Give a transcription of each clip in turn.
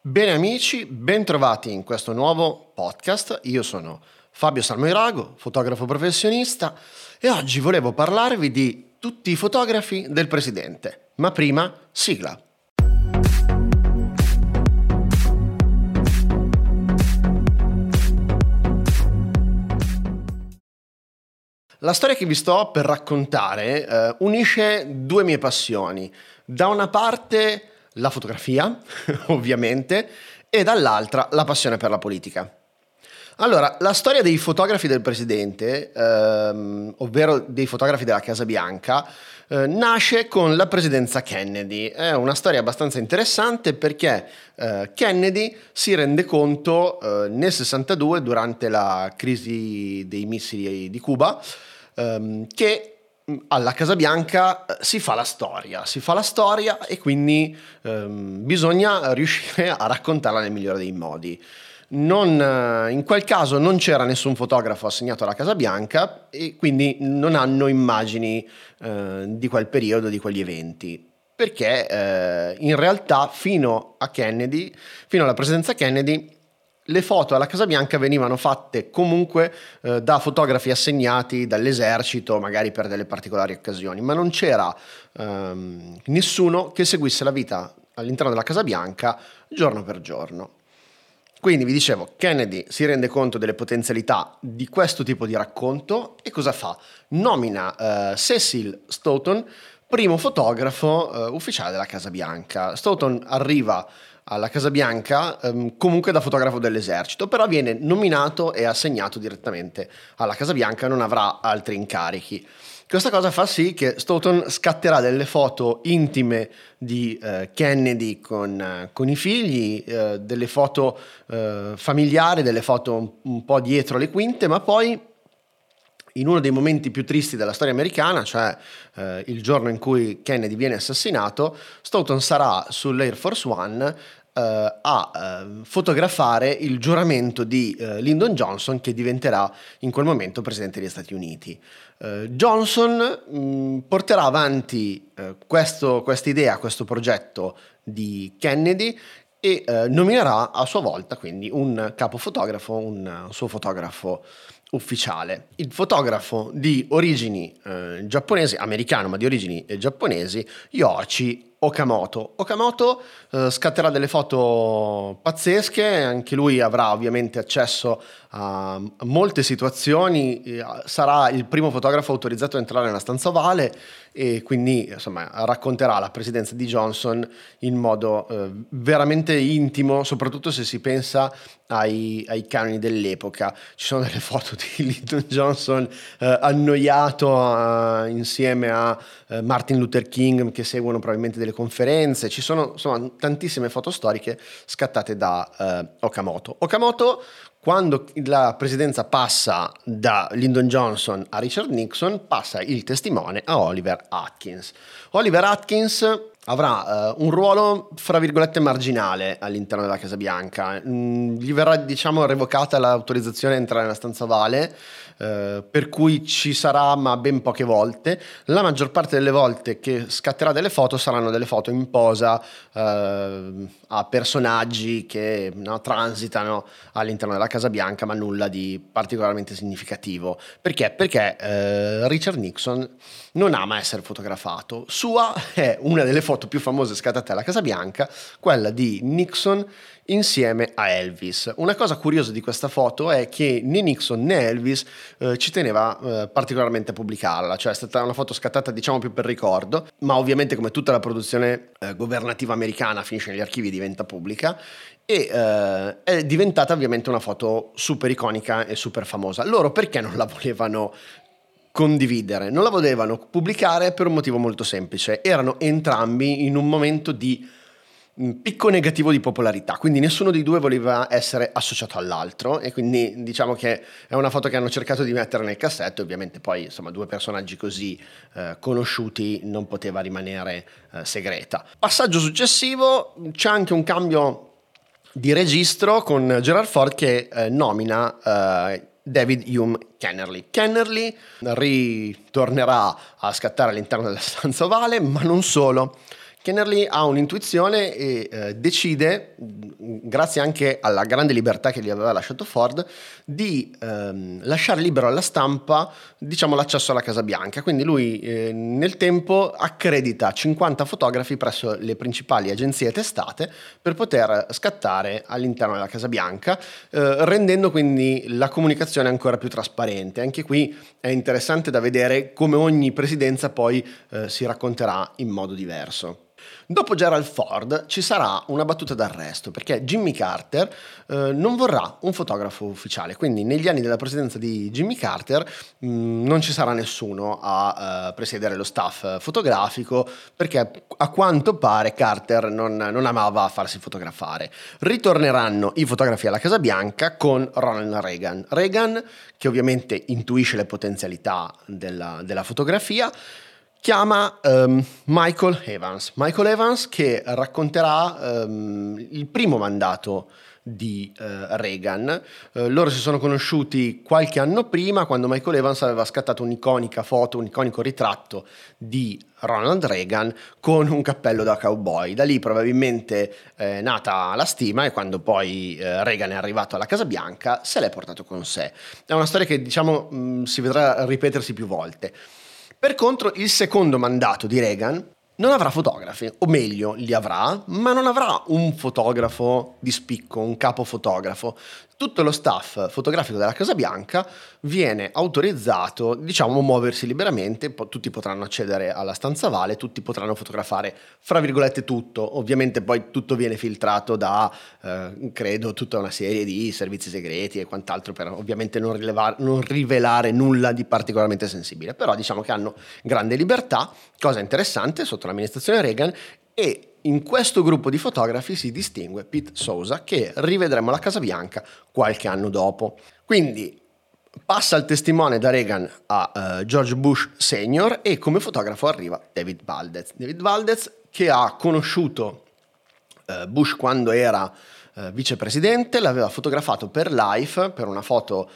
Bene amici, bentrovati in questo nuovo podcast. Io sono Fabio Salmoirago, fotografo professionista e oggi volevo parlarvi di tutti i fotografi del presidente. Ma prima, sigla. La storia che vi sto per raccontare eh, unisce due mie passioni. Da una parte la fotografia, ovviamente, e dall'altra la passione per la politica. Allora, la storia dei fotografi del presidente, ehm, ovvero dei fotografi della Casa Bianca, eh, nasce con la presidenza Kennedy. È una storia abbastanza interessante perché eh, Kennedy si rende conto eh, nel 62, durante la crisi dei missili di Cuba, ehm, che alla Casa Bianca eh, si fa la storia, si fa la storia e quindi ehm, bisogna riuscire a raccontarla nel migliore dei modi. Non, eh, in quel caso non c'era nessun fotografo assegnato alla Casa Bianca e quindi non hanno immagini eh, di quel periodo, di quegli eventi. Perché eh, in realtà fino a Kennedy, fino alla presidenza Kennedy, le foto alla Casa Bianca venivano fatte comunque eh, da fotografi assegnati dall'esercito, magari per delle particolari occasioni, ma non c'era ehm, nessuno che seguisse la vita all'interno della Casa Bianca giorno per giorno. Quindi vi dicevo, Kennedy si rende conto delle potenzialità di questo tipo di racconto e cosa fa? Nomina eh, Cecil Stoughton primo fotografo eh, ufficiale della Casa Bianca. Stoughton arriva alla Casa Bianca ehm, comunque da fotografo dell'esercito, però viene nominato e assegnato direttamente alla Casa Bianca, non avrà altri incarichi. Questa cosa fa sì che Stoughton scatterà delle foto intime di eh, Kennedy con, eh, con, i figli, eh, delle foto eh, familiari, delle foto un, un po' dietro le quinte, ma poi in uno dei momenti più tristi della storia americana, cioè eh, il giorno in cui Kennedy viene assassinato, Stoughton sarà sull'Air Force One eh, a eh, fotografare il giuramento di eh, Lyndon Johnson che diventerà in quel momento presidente degli Stati Uniti. Johnson mm, porterà avanti questa idea, questo progetto di Kennedy e nominerà a sua volta quindi un capo fotografo, un suo fotografo ufficiale. Il fotografo di origini eh, giapponesi, americano ma di origini eh, giapponesi, Yoshi Okamoto. Okamoto eh, scatterà delle foto pazzesche, anche lui avrà ovviamente accesso a molte situazioni, sarà il primo fotografo autorizzato a entrare nella stanza ovale e quindi insomma, racconterà la presidenza di Johnson in modo eh, veramente intimo, soprattutto se si pensa ai, ai, canoni dell'epoca. Ci sono delle foto di Lyndon Johnson eh, annoiato eh, insieme a eh, Martin Luther King che seguono probabilmente delle conferenze, ci sono insomma, tantissime foto storiche scattate da eh, Okamoto. Okamoto quando la presidenza passa da Lyndon Johnson a Richard Nixon, passa il testimone a Oliver Atkins. Oliver Atkins avrà uh, un ruolo, fra virgolette, marginale all'interno della Casa Bianca. Mm, gli verrà, diciamo, revocata l'autorizzazione a entrare nella stanza Vale, uh, per cui ci sarà, ma ben poche volte. La maggior parte delle volte che scatterà delle foto saranno delle foto in posa uh, a personaggi che no, transitano all'interno della Casa Bianca, ma nulla di particolarmente significativo. Perché? Perché Richard Nixon non ama essere fotografato. Sua è una delle foto più famose scattate alla Casa Bianca, quella di Nixon insieme a Elvis. Una cosa curiosa di questa foto è che né Nixon né Elvis eh, ci teneva eh, particolarmente a pubblicarla, cioè è stata una foto scattata diciamo più per ricordo, ma ovviamente come tutta la produzione eh, governativa americana finisce negli archivi e diventa pubblica e eh, è diventata ovviamente una foto super iconica e super famosa. Loro perché non la volevano condividere, non la volevano pubblicare per un motivo molto semplice, erano entrambi in un momento di mm, picco negativo di popolarità, quindi nessuno dei due voleva essere associato all'altro e quindi diciamo che è una foto che hanno cercato di mettere nel cassetto, ovviamente poi insomma due personaggi così eh, conosciuti non poteva rimanere eh, segreta. Passaggio successivo, c'è anche un cambio di registro con Gerard Ford che eh, nomina eh, David Hume Kennerly. Kennerly ritornerà a scattare all'interno della stanza ovale, ma non solo. Kennerly ha un'intuizione e eh, decide, grazie anche alla grande libertà che gli aveva lasciato Ford, di ehm, lasciare libero alla stampa diciamo, l'accesso alla Casa Bianca. Quindi lui eh, nel tempo accredita 50 fotografi presso le principali agenzie testate per poter scattare all'interno della Casa Bianca, eh, rendendo quindi la comunicazione ancora più trasparente. Anche qui è interessante da vedere come ogni presidenza poi eh, si racconterà in modo diverso. Dopo Gerald Ford ci sarà una battuta d'arresto perché Jimmy Carter eh, non vorrà un fotografo ufficiale, quindi negli anni della presidenza di Jimmy Carter mh, mm, non ci sarà nessuno a uh, presiedere lo staff fotografico perché a quanto pare Carter non, non, amava farsi fotografare. Ritorneranno i fotografi alla Casa Bianca con Ronald Reagan. Reagan che ovviamente intuisce le potenzialità della, della fotografia chiama um, Michael Evans. Michael Evans che racconterà um, il primo mandato di uh, Reagan. Uh, loro si sono conosciuti qualche anno prima quando Michael Evans aveva scattato un'iconica foto, un iconico ritratto di Ronald Reagan con un cappello da cowboy. Da lì probabilmente è nata la stima e quando poi Reagan è arrivato alla Casa Bianca se l'è portato con sé. È una storia che diciamo mh, si vedrà ripetersi più volte. Per contro, il secondo mandato di Reagan non avrà fotografi, o meglio, li avrà, ma non avrà un fotografo di spicco, un capo fotografo. Tutto lo staff fotografico della Casa Bianca viene autorizzato, diciamo, muoversi liberamente, po- tutti potranno accedere alla stanza Vale, tutti potranno fotografare, fra virgolette, tutto. Ovviamente poi tutto viene filtrato da, eh, credo, tutta una serie di servizi segreti e quant'altro per ovviamente non, rilevar- non rivelare nulla di particolarmente sensibile. Però diciamo che hanno grande libertà, cosa interessante, sotto l'amministrazione Reagan, e in questo gruppo di fotografi si distingue Pete Sousa che rivedremo alla Casa Bianca qualche anno dopo. Quindi passa il testimone da Reagan a uh, George Bush Senior e come fotografo arriva David Valdez. David Valdez che ha conosciuto uh, Bush quando era uh, vicepresidente, l'aveva fotografato per Life, per una foto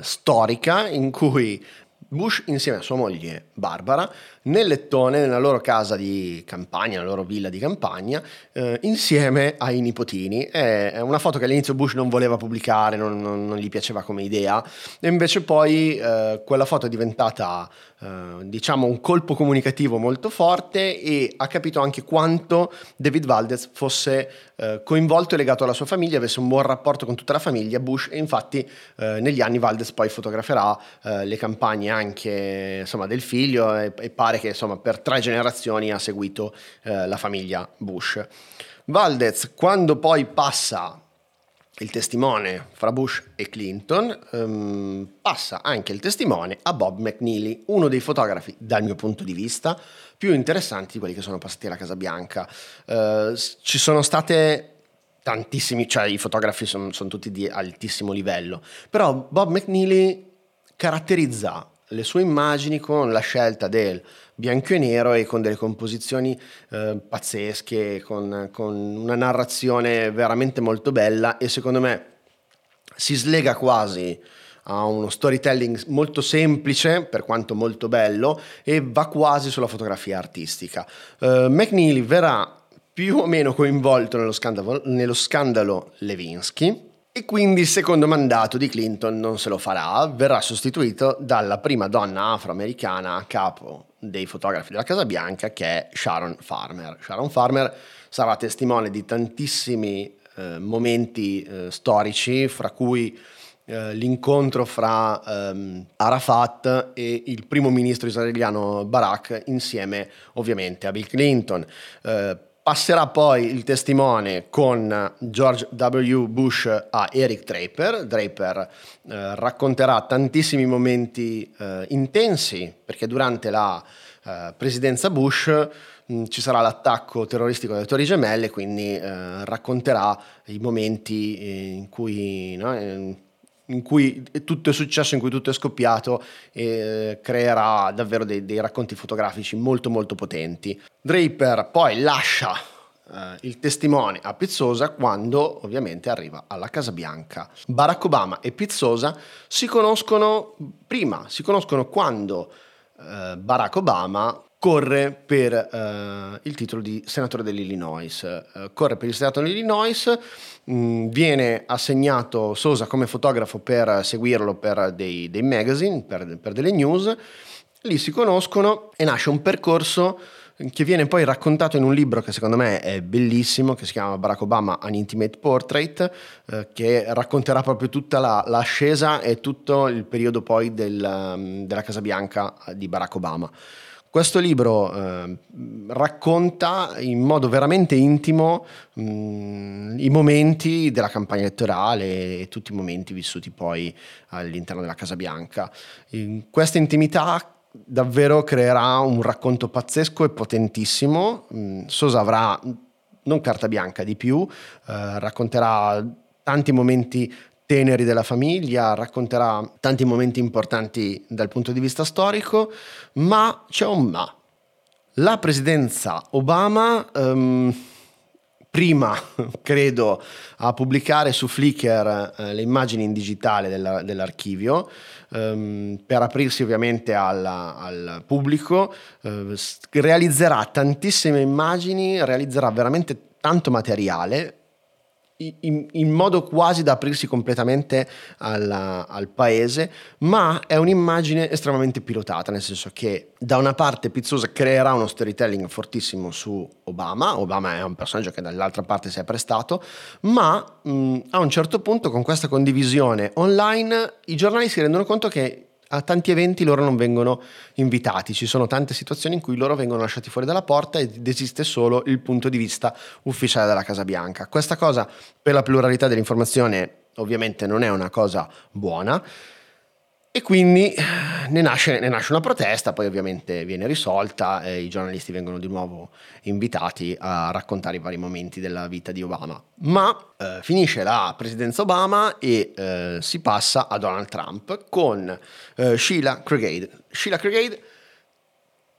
storica in cui Bush insieme a sua moglie Barbara nel lettone, nella loro casa di campagna, nella loro villa di campagna, eh, insieme ai nipotini. È una foto che all'inizio Bush non voleva pubblicare, non, non, non gli piaceva come idea, e invece poi eh, quella foto è diventata, eh, diciamo, un colpo comunicativo molto forte e ha capito anche quanto David Valdez fosse eh, coinvolto e legato alla sua famiglia, avesse un buon rapporto con tutta la famiglia Bush e infatti eh, negli anni Valdez poi fotograferà eh, le campagne anche insomma, del figlio e, e pare che insomma, per tre generazioni ha seguito eh, la famiglia Bush. Valdez, quando poi passa il testimone fra Bush e Clinton, ehm, passa anche il testimone a Bob McNeely, uno dei fotografi, dal mio punto di vista, più interessanti di quelli che sono passati alla Casa Bianca. Eh, ci sono state tantissimi, cioè i fotografi sono son tutti di altissimo livello, però Bob McNeely caratterizza le sue immagini con la scelta del bianco e nero e con delle composizioni eh, pazzesche, con, con una narrazione veramente molto bella e secondo me si slega quasi a uno storytelling molto semplice, per quanto molto bello, e va quasi sulla fotografia artistica. Uh, McNeely verrà più o meno coinvolto nello scandalo, nello scandalo Levinsky, e quindi il secondo mandato di Clinton non se lo farà, verrà sostituito dalla prima donna afroamericana a capo dei fotografi della Casa Bianca che è Sharon Farmer. Sharon Farmer sarà testimone di tantissimi eh, momenti eh, storici, fra cui eh, l'incontro fra ehm, Arafat e il primo ministro israeliano Barak insieme ovviamente a Bill Clinton. Eh, Passerà poi il testimone con George W. Bush a Eric Draper. Draper eh, racconterà tantissimi momenti eh, intensi perché durante la eh, presidenza Bush mh, mm, ci sarà l'attacco terroristico delle Torri Gemelle, quindi eh, racconterà i momenti eh, in cui no, in cui tutto è successo, in cui tutto è scoppiato e creerà davvero dei, dei racconti fotografici molto molto potenti. Draper poi lascia eh, il testimone a Pizzosa quando ovviamente arriva alla Casa Bianca. Barack Obama e Pizzosa si conoscono prima, si conoscono quando eh, Barack Obama corre per eh, il titolo di senatore dell'Illinois. Eh, corre per il Senato dell'Illinois, mh, mm, viene assegnato Sosa come fotografo per seguirlo per dei, dei magazine, per, per delle news. Lì si conoscono e nasce un percorso che viene poi raccontato in un libro che secondo me è bellissimo, che si chiama Barack Obama An Intimate Portrait, eh, che racconterà proprio tutta la, l'ascesa e tutto il periodo poi del, um, della Casa Bianca di Barack Obama. Questo libro eh, racconta in modo veramente intimo mh, mm, i momenti della campagna elettorale e tutti i momenti vissuti poi all'interno della Casa Bianca. In questa intimità davvero creerà un racconto pazzesco e potentissimo. Mm, Sosa avrà non carta bianca di più, eh, racconterà tanti momenti teneri della famiglia, racconterà tanti momenti importanti dal punto di vista storico, ma c'è un ma. La presidenza Obama um, prima, credo, a pubblicare su Flickr eh, le immagini in digitale della, dell'archivio ehm, per aprirsi ovviamente alla, al pubblico, eh, realizzerà tantissime immagini, realizzerà veramente tanto materiale in, in, modo quasi da aprirsi completamente alla, al paese, ma è un'immagine estremamente pilotata, nel senso che da una parte Pizzosa creerà uno storytelling fortissimo su Obama, Obama è un personaggio che dall'altra parte si è prestato, ma mh, a un certo punto con questa condivisione online i giornali si rendono conto che a tanti eventi loro non vengono invitati, ci sono tante situazioni in cui loro vengono lasciati fuori dalla porta ed esiste solo il punto di vista ufficiale della Casa Bianca. Questa cosa per la pluralità dell'informazione ovviamente non è una cosa buona e quindi eh, ne nasce, ne nasce, una protesta, poi ovviamente viene risolta e i giornalisti vengono di nuovo invitati a raccontare i vari momenti della vita di Obama. Ma eh, finisce la presidenza Obama e eh, si passa a Donald Trump con eh, Sheila Crigade. Sheila Crigade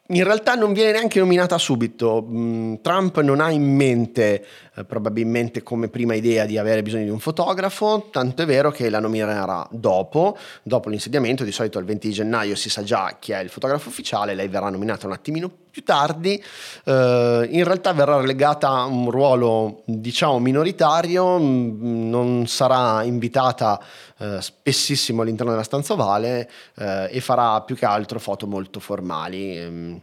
in realtà non viene neanche nominata subito. Mm, Trump non ha in mente eh, probabilmente come prima idea di avere bisogno di un fotografo, tanto è vero che la nominerà dopo, dopo l'insediamento, di solito il 20 gennaio si sa già chi è il fotografo ufficiale, lei verrà nominata un attimino più tardi, eh, in realtà verrà relegata a un ruolo diciamo minoritario, mm, non sarà invitata eh, spessissimo all'interno della stanza ovale eh, e farà più che altro foto molto formali.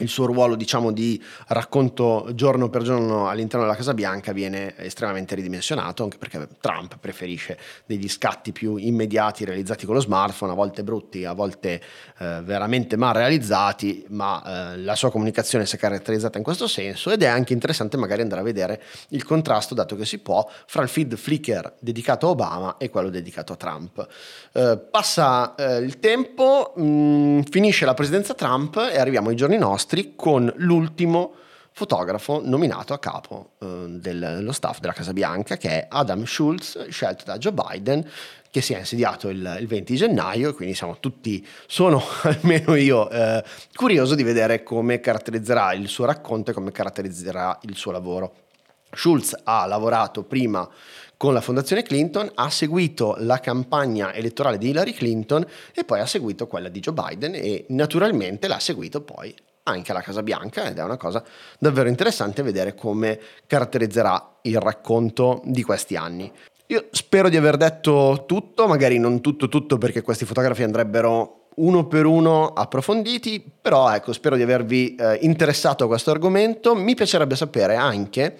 Il suo ruolo diciamo di racconto giorno per giorno all'interno della Casa Bianca viene estremamente ridimensionato anche perché Trump preferisce degli scatti più immediati realizzati con lo smartphone a volte brutti a volte eh, veramente mal realizzati ma eh, la sua comunicazione si è caratterizzata in questo senso ed è anche interessante magari andare a vedere il contrasto dato che si può fra il feed Flickr dedicato a Obama e quello dedicato a Trump. Eh, passa eh, il tempo mh, mm, finisce la presidenza Trump e arriviamo ai giorni nostri nostri con l'ultimo fotografo nominato a capo eh, dello staff della Casa Bianca che è Adam Schultz, scelto da Joe Biden che si è insediato il, il 20 gennaio quindi siamo tutti, sono almeno io eh, curioso di vedere come caratterizzerà il suo racconto e come caratterizzerà il suo lavoro. Schultz ha lavorato prima con la fondazione Clinton, ha seguito la campagna elettorale di Hillary Clinton e poi ha seguito quella di Joe Biden e naturalmente l'ha seguito poi anche alla Casa Bianca ed è una cosa davvero interessante vedere come caratterizzerà il racconto di questi anni. Io spero di aver detto tutto, magari non tutto tutto perché questi fotografi andrebbero uno per uno approfonditi, però ecco, spero di avervi eh, interessato a questo argomento. Mi piacerebbe sapere anche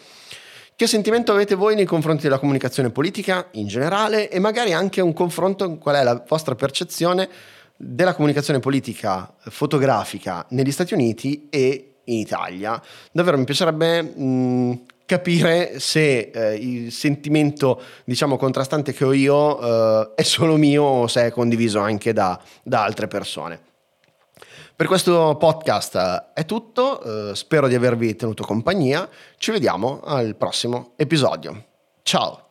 che sentimento avete voi nei confronti della comunicazione politica in generale e magari anche un confronto con qual è la vostra percezione della comunicazione politica fotografica negli Stati Uniti e in Italia. Davvero mi piacerebbe mh, capire se eh, il sentimento, diciamo, contrastante che ho io eh, è solo mio o se è condiviso anche da, da altre persone. Per questo podcast è tutto, eh, spero di avervi tenuto compagnia, ci vediamo al prossimo episodio. Ciao!